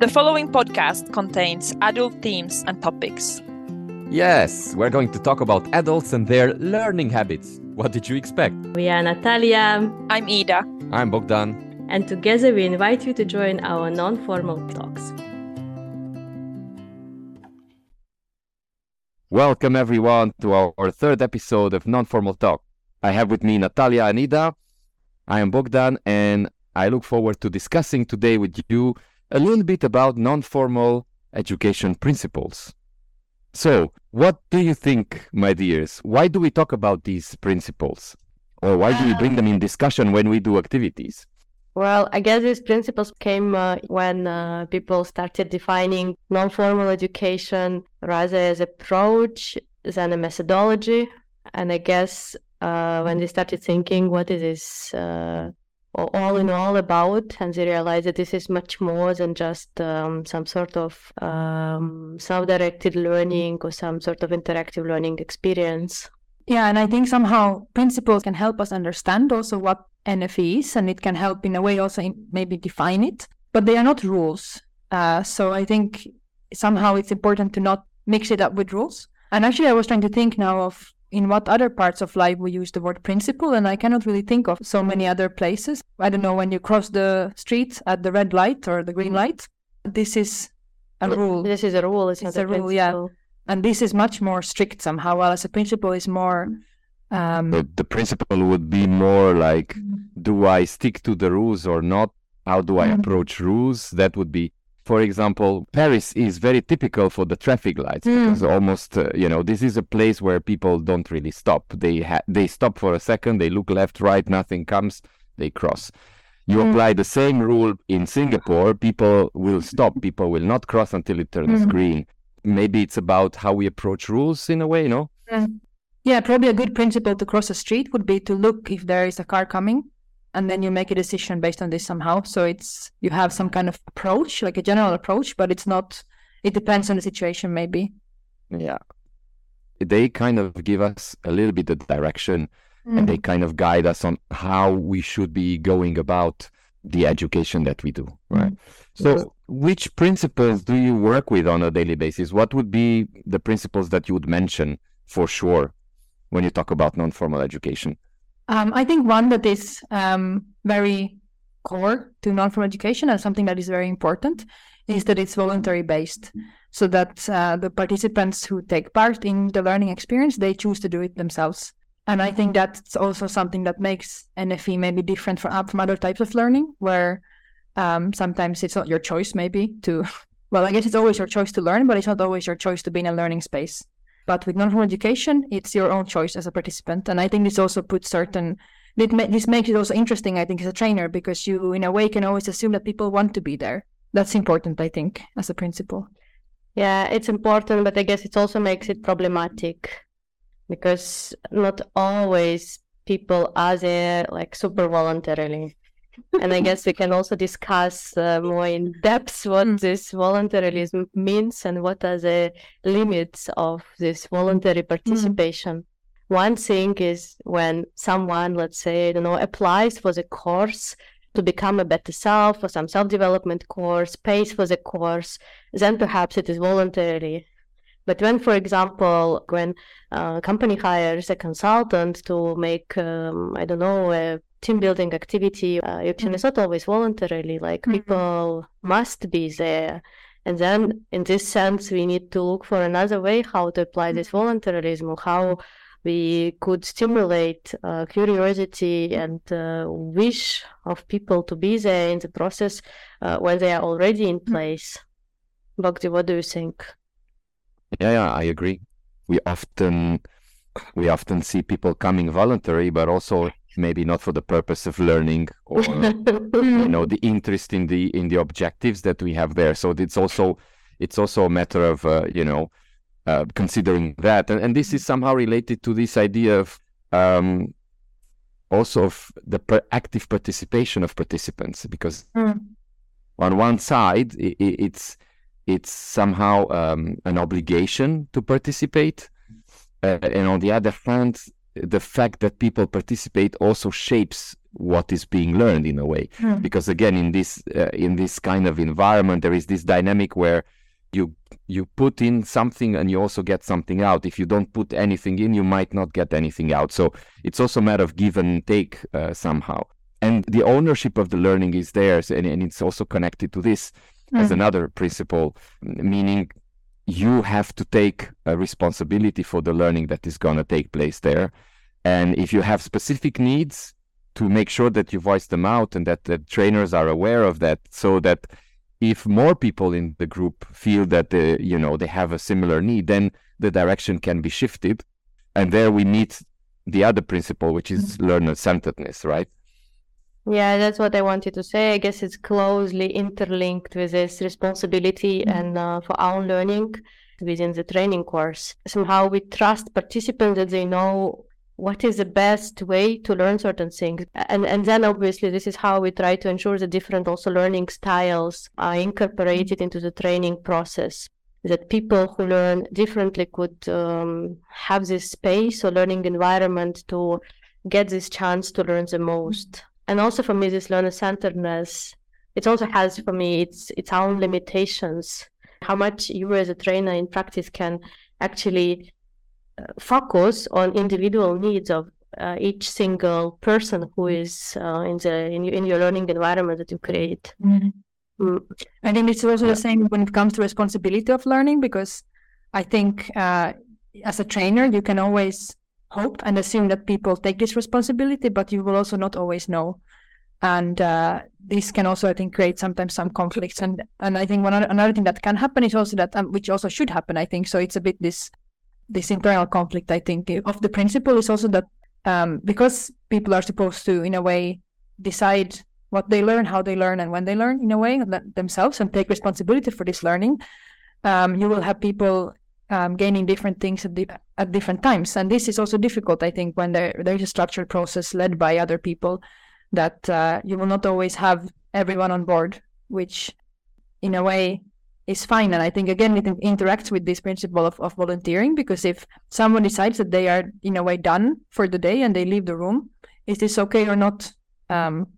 The following podcast contains adult themes and topics. Yes, we're going to talk about adults and their learning habits. What did you expect? We are Natalia, I'm Ida. I'm Bogdan. and together we invite you to join our non formal talks. Welcome everyone to our, our third episode of Non-Formal Talk. I have with me Natalia and Ida. I am Bogdan and I look forward to discussing today with you a little bit about non-formal education principles. So, what do you think, my dears? Why do we talk about these principles? Or why do we bring them in discussion when we do activities? Well, I guess these principles came uh, when uh, people started defining non formal education rather as approach than a methodology. And I guess uh, when they started thinking what is this uh, all in all about, and they realize that this is much more than just um, some sort of um, self directed learning or some sort of interactive learning experience. Yeah, and I think somehow principles can help us understand also what NFE is, and it can help in a way also in maybe define it. But they are not rules. Uh, so I think somehow it's important to not mix it up with rules. And actually, I was trying to think now of in what other parts of life we use the word principle, and I cannot really think of so many other places. I don't know when you cross the street at the red light or the green light. This is a rule. This is a rule, it's, It's not a rule, yeah. and this is much more strict somehow while as a principle is more um The, the principle would be more like do I stick to the rules or not? How do I Mhm. approach rules? That would be, for example, Paris is very typical for the traffic lights Mm. because almost, uh, you know, this is a place where people don't really stop. They ha- they stop for a second, they look left, right, nothing comes, they cross. You Mm. apply the same rule in Singapore, people will stop. People will not cross until it turns Mm. green. Maybe it's about how we approach rules in a way, you no? yeah probably a good principle to cross a street would be to look if there is a car coming and then you make a decision based on this somehow so it's you have some kind of approach like a general approach but it's not it depends on the situation maybe Yeah. They kind of give us a little bit of direction and they mm. kind of guide us on how we should be going about the education that we do, right? Mm. So, which principles do you work with on a daily basis? What would be the principles that you would mention for sure when you talk about non-formal education? Um, I think one that is um, very core to non-formal education and something that is very important is that it's voluntary based, so that uh, the participants who take part in the learning experience they choose to do it themselves. And I think that's also something that makes NFE maybe different from from other types of learning, where um, sometimes it's not your choice maybe to. Well, I guess it's always your choice to learn, but it's not always your choice to be in a learning space. But with non-formal education, it's your own choice as a participant, and I think this also puts certain. This makes it also interesting, I think, as a trainer, because you, in a way, can always assume that people want to be there. That's important, I think, as a principle. Yeah, it's important, but I guess it also makes it problematic because not always people are there like super voluntarily. And I guess we can also discuss uh, more in depth what Mm. this voluntarism means and what are the limits of this voluntary participation. One thing is when someone, let's say, I don't know, applies for the course to become a better self or some self-development course, pays for the course, then perhaps it is voluntarily. But when, for example, when a company hires a consultant to make, um, I don't know, a team building activity, uh, it's not always voluntarily, like Mhm. people must be there. And then, in this sense, we need to look for another way how to apply this voluntarism, how we could stimulate uh, curiosity and uh, wish of people to be there in the process uh, when they are already in place. Bogdi, what do you think? Yeah, yeah, I agree. We often we often see people coming voluntary, but also maybe not for the purpose of learning or you know the interest in the in the objectives that we have there. So it's also it's also a matter of uh, you know uh, considering that. And, and this is somehow related to this idea of um also of the per- active participation of participants because on one side i i- it's it's somehow um, an obligation to participate. Uh, and on the other hand the fact that people participate also shapes what is being learned in a way. Mm. because again in this uh, in this kind of environment there is this dynamic where you you put in something and you also get something out. If you don't put anything in you might not get anything out. So it's also a matter of give and take uh, somehow. And the ownership of the learning is theirs and, and it's also connected to this as Mm. another principle meaning you have to take a responsibility for the learning that is going to take place there. And if you have specific needs to make sure that you voice them out and that the trainers are aware of that so that if more people in the group feel that they, you know they have a similar need then the direction can be shifted. And there we meet the other principle which is learner centeredness right Yeah, that's what I wanted to say. I guess it's closely interlinked with this responsibility Mhm. and uh, for our learning within the training course. Somehow we trust participants that they know what is the best way to learn certain things. And and then obviously this is how we try to ensure the different also learning styles are incorporated into the training process. That people who learn differently could um, have this space or learning environment to get this chance to learn the most and also for me this learner centeredness it also has for me its its own limitations how much you as a trainer in practice can actually uh, focus on individual needs of uh, each single person who is uh, in the in, your- in your learning environment that you create Mhm. Mm. I think it's also Yeah. the same when it comes to responsibility of learning because I think uh, as a trainer you can always hope and assume that people take this responsibility, but you will also not always know. And uh, this can also, I think, create sometimes some conflicts. And and I think one other, another thing that can happen is also that, um, which also should happen, I think. So it's a bit this this internal conflict. I think of the principle is also that um, because people are supposed to, in a way, decide what they learn, how they learn, and when they learn in a way themselves and take responsibility for this learning, um, you will have people um, gaining different things at, at different times. And this is also difficult, I think, when there, there is a structured process led by other people that uh, you will not always have everyone on board, which in a way is fine. And I think, again, it interacts with this principle of, of volunteering because if someone decides that they are, in a way, done for the day and they leave the room, is this okay or not? Um,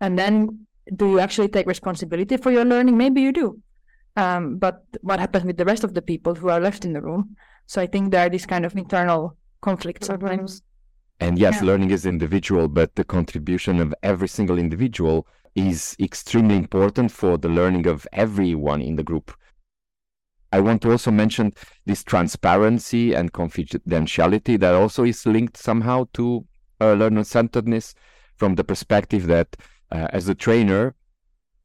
and then do you actually take responsibility for your learning? Maybe you do. Um, but what happens with the rest of the people who are left in the room? So I think there are these kind of internal conflicts sometimes. And yes, Yeah. learning is individual, but the contribution of every single individual is extremely important for the learning of everyone in the group. I want to also mention this transparency and confidentiality that also is linked somehow to uh, learner centeredness from the perspective that uh, as a trainer,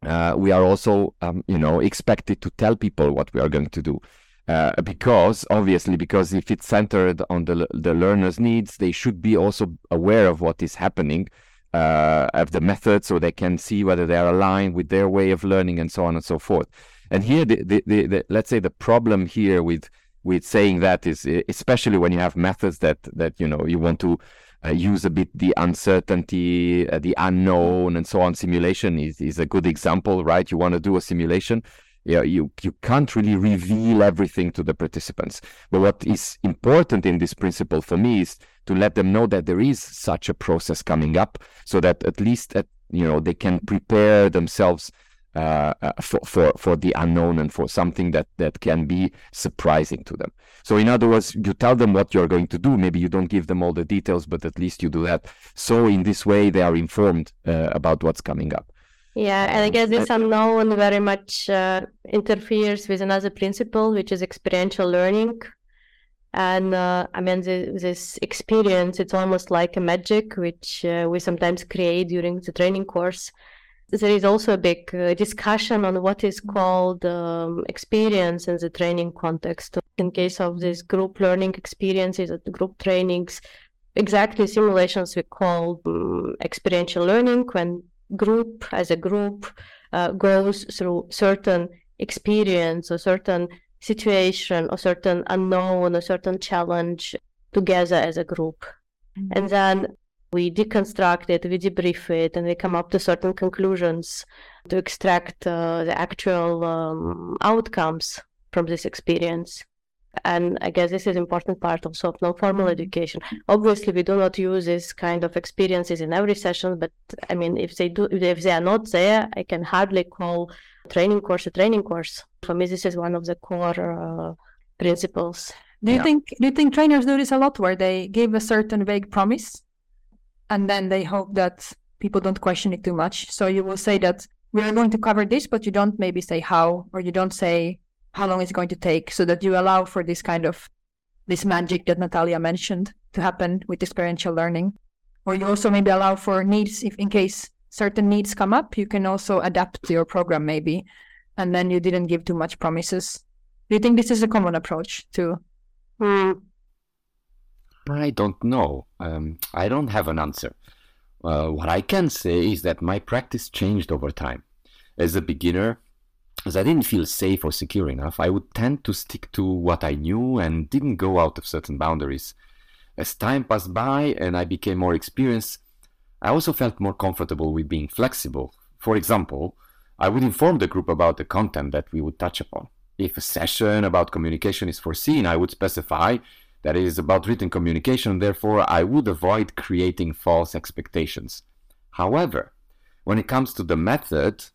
uh, we are also, um, you know, expected to tell people what we are going to do. Uh, because obviously, because if it's centered on the the learner's needs, they should be also aware of what is happening, uh, of the method, so they can see whether they are aligned with their way of learning and so on and so forth. And here, the, the, the, the let's say the problem here with with saying that is especially when you have methods that that you know you want to uh, use a bit the uncertainty, uh, the unknown, and so on. Simulation is, is a good example, right? You want to do a simulation, yeah, you you can't really reveal everything to the participants. But what is important in this principle for me is to let them know that there is such a process coming up, so that at least at, you know they can prepare themselves uh, uh, for, for for the unknown and for something that that can be surprising to them. So in other words, you tell them what you're going to do. Maybe you don't give them all the details, but at least you do that. So in this way, they are informed uh, about what's coming up. Yeah, and I Um, guess this unknown very much uh, interferes with another principle, which is experiential learning. And uh, I mean, the, this experience, it's almost like a magic, which uh, we sometimes create during the training course. There is also a big uh, discussion on what is called um, experience in the training context. In case of these group learning experiences, the group trainings, exactly simulations we call um, experiential learning when group as a group uh, goes through certain experience or certain situation or certain unknown or certain challenge together as a group and then we deconstruct it we debrief it and we come up to certain conclusions to extract uh, the actual um, outcomes from this experience and I guess this is important part also of non-formal education. Obviously, we do not use this kind of experiences in every session, but I mean, if they do, if they are not there, I can hardly call training course a training course. For me, this is one of the core uh, principles. Do you Yeah. think do you think trainers do this a lot where they give a certain vague promise and then they hope that people don't question it too much? So you will say that we are going to cover this, but you don't maybe say how or you don't say how long it's going to take so that you allow for this kind of this magic that Natalia mentioned to happen with experiential learning. Or you also maybe allow for needs if in case certain needs come up, you can also adapt your program maybe. And then you didn't give too much promises. Do you think this is a common approach to Hmm. I don't know. Um, I don't have an answer. Uh, what I can say is that my practice changed over time. As a beginner, as I didn't feel safe or secure enough, I would tend to stick to what I knew and didn't go out of certain boundaries. As time passed by and I became more experienced, I also felt more comfortable with being flexible. For example, I would inform the group about the content that we would touch upon. If a session about communication is foreseen, I would specify that is about written communication, therefore, I would avoid creating false expectations. However, when it comes to the method,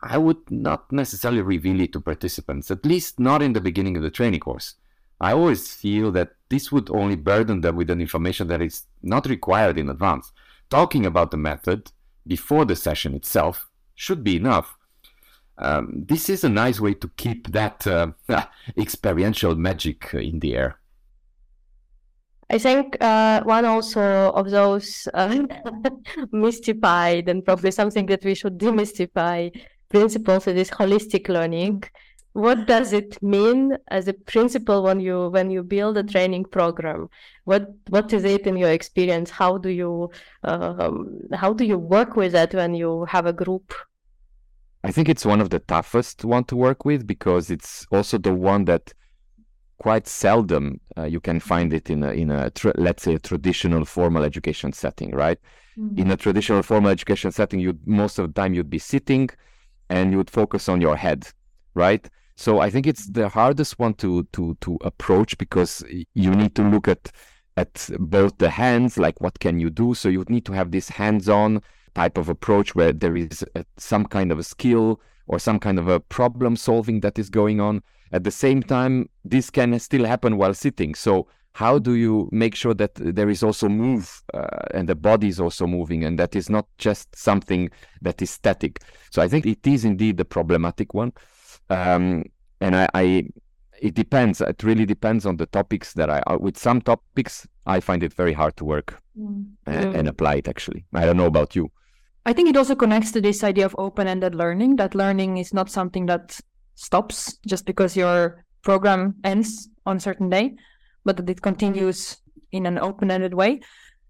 I would not necessarily reveal it to participants, at least not in the beginning of the training course. I always feel that this would only burden them with an information that is not required in advance. Talking about the method before the session itself should be enough. Um, this is a nice way to keep that uh, experiential magic in the air. I think uh, one also of those uh, mystified and probably something that we should demystify principles this holistic learning. What does it mean as a principle when you when you build a training program? What what is it in your experience? How do you um, how do you work with that when you have a group? I think it's one of the toughest one to work with because it's also the one that quite seldom uh, you can find it in a in a tr- let's say a traditional formal education setting, right? In a traditional formal education setting, you most of the time you'd be sitting and you'd focus on your head, right? So I think it's the hardest one to to to approach because you need to look at at both the hands, like what can you do. So you need to have this hands-on type of approach where there is a, some kind of a skill or some kind of a problem solving that is going on. At the same time, this can still happen while sitting. So how do you make sure that there is also move uh, and the body is also moving and that is not just something that is static? So I think it is indeed the problematic one. Um, and I, I, it depends. It really depends on the topics that I. uh, With some topics, I find it very hard to work Mm. and apply it. Actually, I don't know about you. I think it also connects to this idea of open-ended learning. That learning is not something that stops just because your program ends on a certain day, but that it continues in an open-ended way.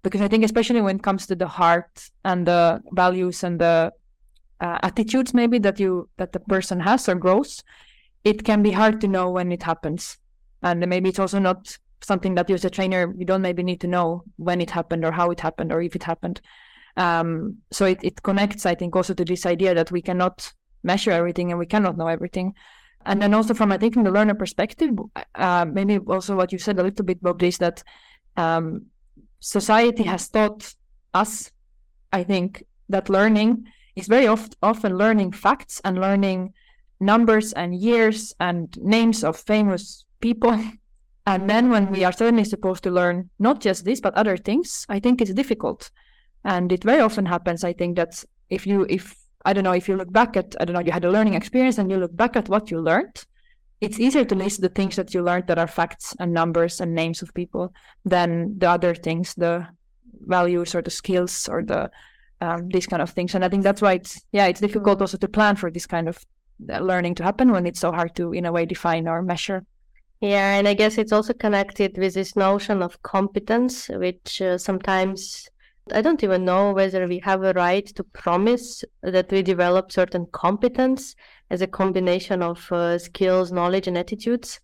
Because I think, especially when it comes to the heart and the values and the uh, attitudes, maybe that you that the person has or grows, it can be hard to know when it happens, and maybe it's also not something that you as a trainer you don't maybe need to know when it happened or how it happened or if it happened. Um, so it, it connects, I think, also to this idea that we cannot measure everything and we cannot know everything. And then also from, I think, from the learner perspective, uh, maybe also what you said a little bit, Bob, is that um, society has taught us, I think, that learning is very oft, often learning facts and learning numbers and years and names of famous people. And then when we are suddenly supposed to learn not just this, but other things, I think it's difficult and it very often happens i think that if you if i don't know if you look back at i don't know you had a learning experience and you look back at what you learned it's easier to list the things that you learned that are facts and numbers and names of people than the other things the values or the skills or the um, these kind of things. And i think that's why it's yeah it's difficult also to plan for this kind of uh, learning to happen when it's so hard to in a way define or measure. Yeah, and I guess it's also connected with this notion of competence, which uh, sometimes I don't even know whether we have a right to promise that we develop certain competence as a combination of uh, skills, knowledge, and attitudes.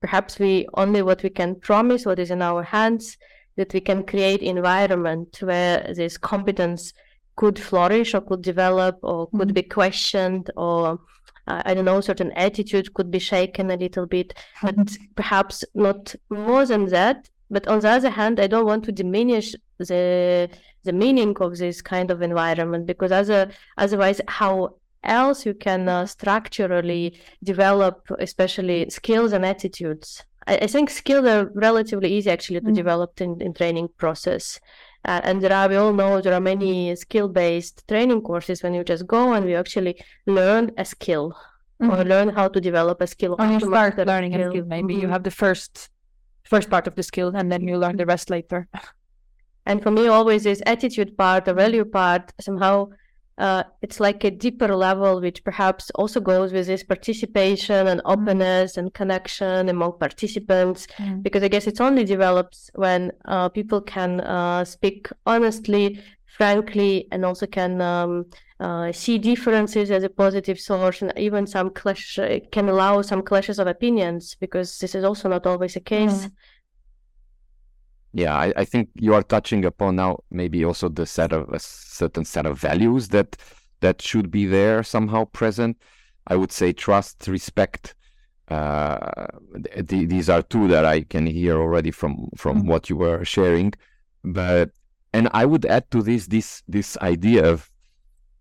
Perhaps we only what we can promise, what is in our hands, that we can create environment where this competence could flourish or could develop or could be questioned or uh, I don't know, certain attitude could be shaken a little bit, but perhaps not more than that. But on the other hand, I don't want to diminish the the meaning of this kind of environment because other, otherwise, how else you can uh, structurally develop, especially skills and attitudes. I, I, think skills are relatively easy actually to mm. develop in, in training process. Uh, and there are, we all know there are many skill-based training courses when you just go and you actually learn a skill mm-hmm. or learn how to develop a skill. When you start learning a skill, a skill maybe mm-hmm. you have the first first part of the skill and then you learn the rest later. and for me, always this attitude part, the value part, somehow uh, it's like a deeper level, which perhaps also goes with this participation and mm-hmm. openness and connection among participants. Mm. Because I guess it only develops when uh, people can uh, speak honestly, frankly, and also can um, uh, see differences as a positive source, and even some clash can allow some clashes of opinions. Because this is also not always the case. Mm yeah I, I, think you are touching upon now maybe also the set of a certain set of values that that should be there somehow present. I would say trust respect uh, th- these are two that i can hear already from from mm-hmm. what you were sharing. But and i would add to this this this idea of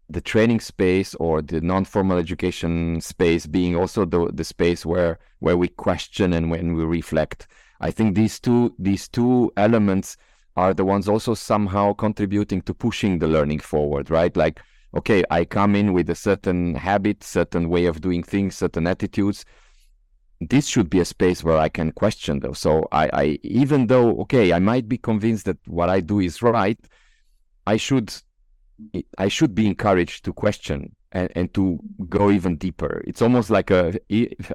the training space or the non-formal education space being also the the space where where we question and when we reflect I think these two these two elements are the ones also somehow contributing to pushing the learning forward, right? Like, okay, I come in with a certain habit, certain way of doing things, certain attitudes. This should be a space where I can question those. So I, I even though okay, I might be convinced that what I do is right, I should I should be encouraged to question and, and to go even deeper. It's almost like a,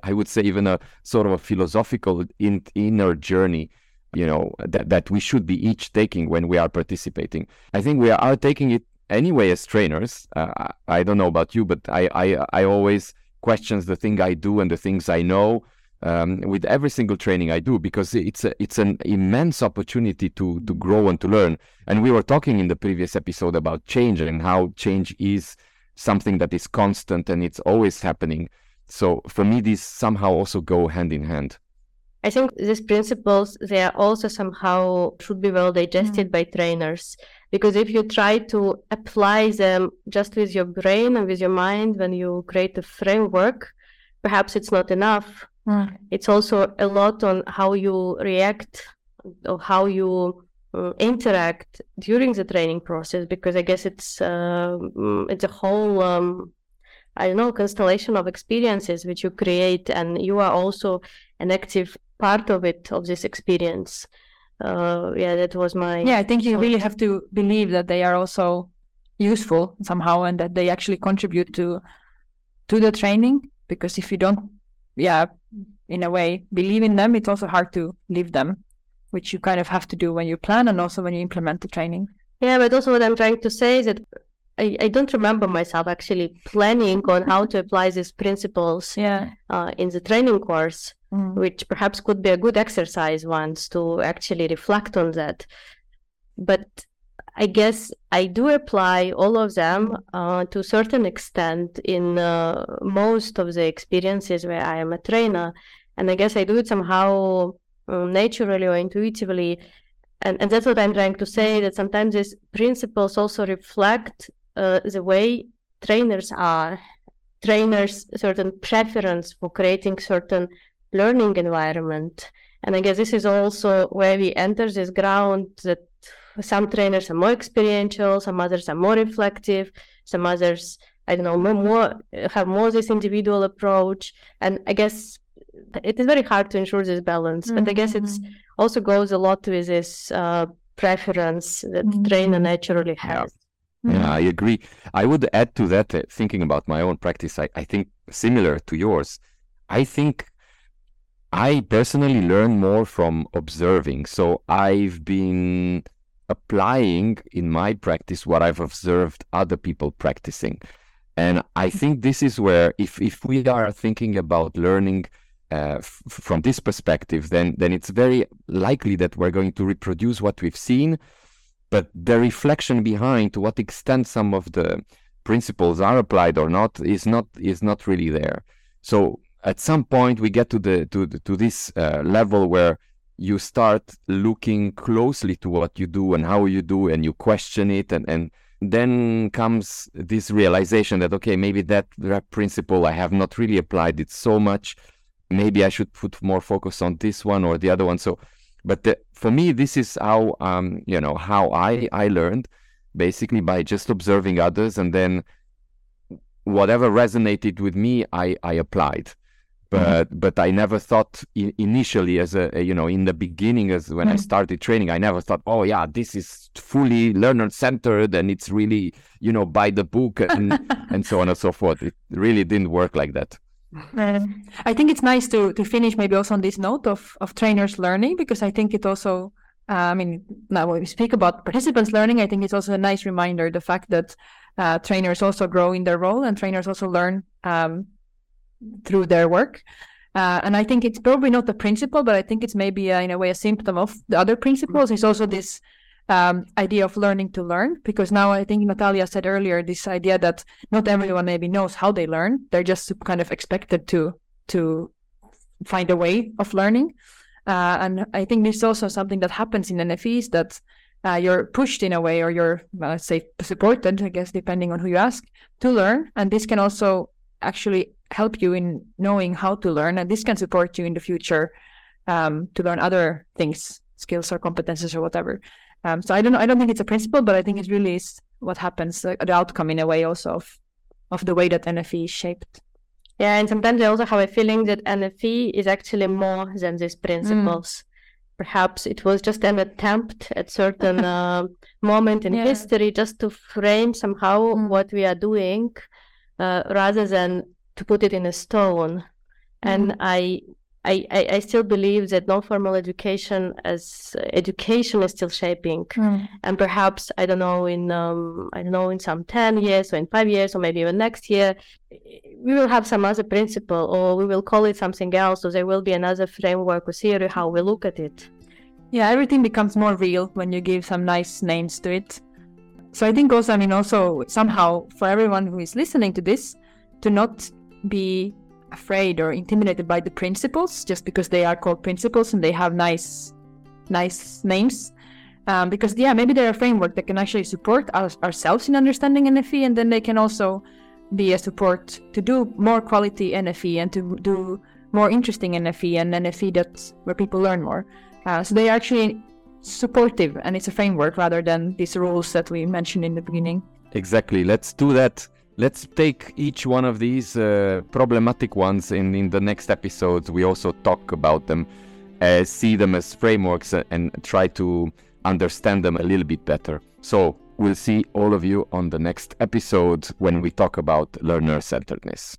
I would say, even a sort of a philosophical in, inner journey, you know, that, that we should be each taking when we are participating. I think we are taking it anyway as trainers. Uh, I don't know about you, but I, I, I always questions the thing I do and the things I know. Um, with every single training I do because it's a, it's an immense opportunity to to grow and to learn. And we were talking in the previous episode about change and how change is something that is constant and it's always happening. So for me, these somehow also go hand in hand. I think these principles they are also somehow should be well digested mm. by trainers because if you try to apply them just with your brain and with your mind when you create a framework, perhaps it's not enough. Mm. It's also a lot on how you react or how you interact during the training process because I guess it's uh, it's a whole um, I don't know constellation of experiences which you create, and you are also an active part of it of this experience. Uh, yeah, that was my. Yeah, I think you really have to believe that they are also useful somehow, and that they actually contribute to to the training. Because if you don't, yeah, in a way, believe in them, it's also hard to leave them which you kind of have to do when you plan and also when you implement the training. Yeah, but also what I'm trying to say is that I, I don't remember myself actually planning on how to apply these principles yeah. uh, in the training course, mm. which perhaps could be a good exercise once to actually reflect on that. But I guess I do apply all of them uh, to a certain extent in uh, most of the experiences where I am a trainer. And I guess I do it somehow naturally or intuitively. And, and that's what I'm trying to say that sometimes these principles also reflect uh, the way trainers are. Trainers' certain preference for creating certain learning environment. And I guess this is also where we enter this ground that some trainers are more experiential, some others are more reflective, some others, I don't know, more have more this individual approach. And I guess it is very hard to ensure this balance. Mm-hmm. But I guess it's mm-hmm. also goes a lot with this uh, preference that mm-hmm. trainer naturally has. Yeah. yeah. I agree. I would add to that, uh, thinking about my own practice, I, I think similar to yours. I think I personally learn more from observing. So I've been applying in my practice what I've observed other people practicing. And I think this is where, if, if we are thinking about learning uh, f- from this perspective, then then it's very likely that we're going to reproduce what we've seen, but the reflection behind to what extent some of the principles are applied or not is not is not really there. So at some point we get to the to the, to this uh, level where you start looking closely to what you do and how you do and you question it and and then comes this realization that okay maybe that, that principle i have not really applied it so much maybe i should put more focus on this one or the other one so but the, for me this is how um you know how i i learned basically by just observing others and then whatever resonated with me i i applied Mm-hmm. but mm-hmm. but I never thought initially as a, a, you know in the beginning as when mm-hmm. I started training I never thought oh yeah this is fully learner centered and it's really you know by the book and and so on and so forth it really didn't work like that um, I think it's nice to to finish maybe also on this note of of trainers learning because I think it also uh, I mean now when we speak about participants learning I think it's also a nice reminder the fact that uh, trainers also grow in their role and trainers also learn um, through their work. Uh, and I think it's probably not the principle, but I think it's maybe uh, in a way a symptom of the other principles. It's also this um, idea of learning to learn, because now I think Natalia said earlier this idea that not everyone maybe knows how they learn; they're just kind of expected to to find a way of learning. Uh, and I think this is also something that happens in NFEs that uh, you're pushed in a way, or you're let's say supported, I guess, depending on who you ask, to learn. And this can also actually help you in knowing how to learn and this can support you in the future um, to learn other things skills or competences or whatever um, so i don't know i don't think it's a principle but i think it really is what happens uh, the outcome in a way also of of the way that nfe is shaped yeah and sometimes i also have a feeling that nfe is actually more than these principles mm. perhaps it was just an attempt at certain uh, moment in yeah. history just to frame somehow mm. what we are doing uh, rather than to put it in a stone. Mm-hmm. And I, I, I still believe that non-formal education as education is still shaping, mm. and perhaps I don't know in um, I don't know in some ten years or in five years or maybe even next year, we will have some other principle or we will call it something else, or there will be another framework or theory how we look at it. Yeah, everything becomes more real when you give some nice names to it. So I think also, I mean, also somehow for everyone who is listening to this, to not be afraid or intimidated by the principles just because they are called principles and they have nice nice names. Um, because yeah maybe they're a framework that can actually support ourselves in understanding nfe and then they can also be a support to do more quality nfe and to do more interesting nfe and nfe that's where people learn more. Uh, so they are actually supportive and it's a framework rather than these rules that we mentioned in the beginning. Exactly. Let's do that Let's take each one of these uh, problematic ones in, in the next episodes. We also talk about them, uh, see them as frameworks, uh, and try to understand them a little bit better. So, we'll see all of you on the next episode when we talk about learner centeredness.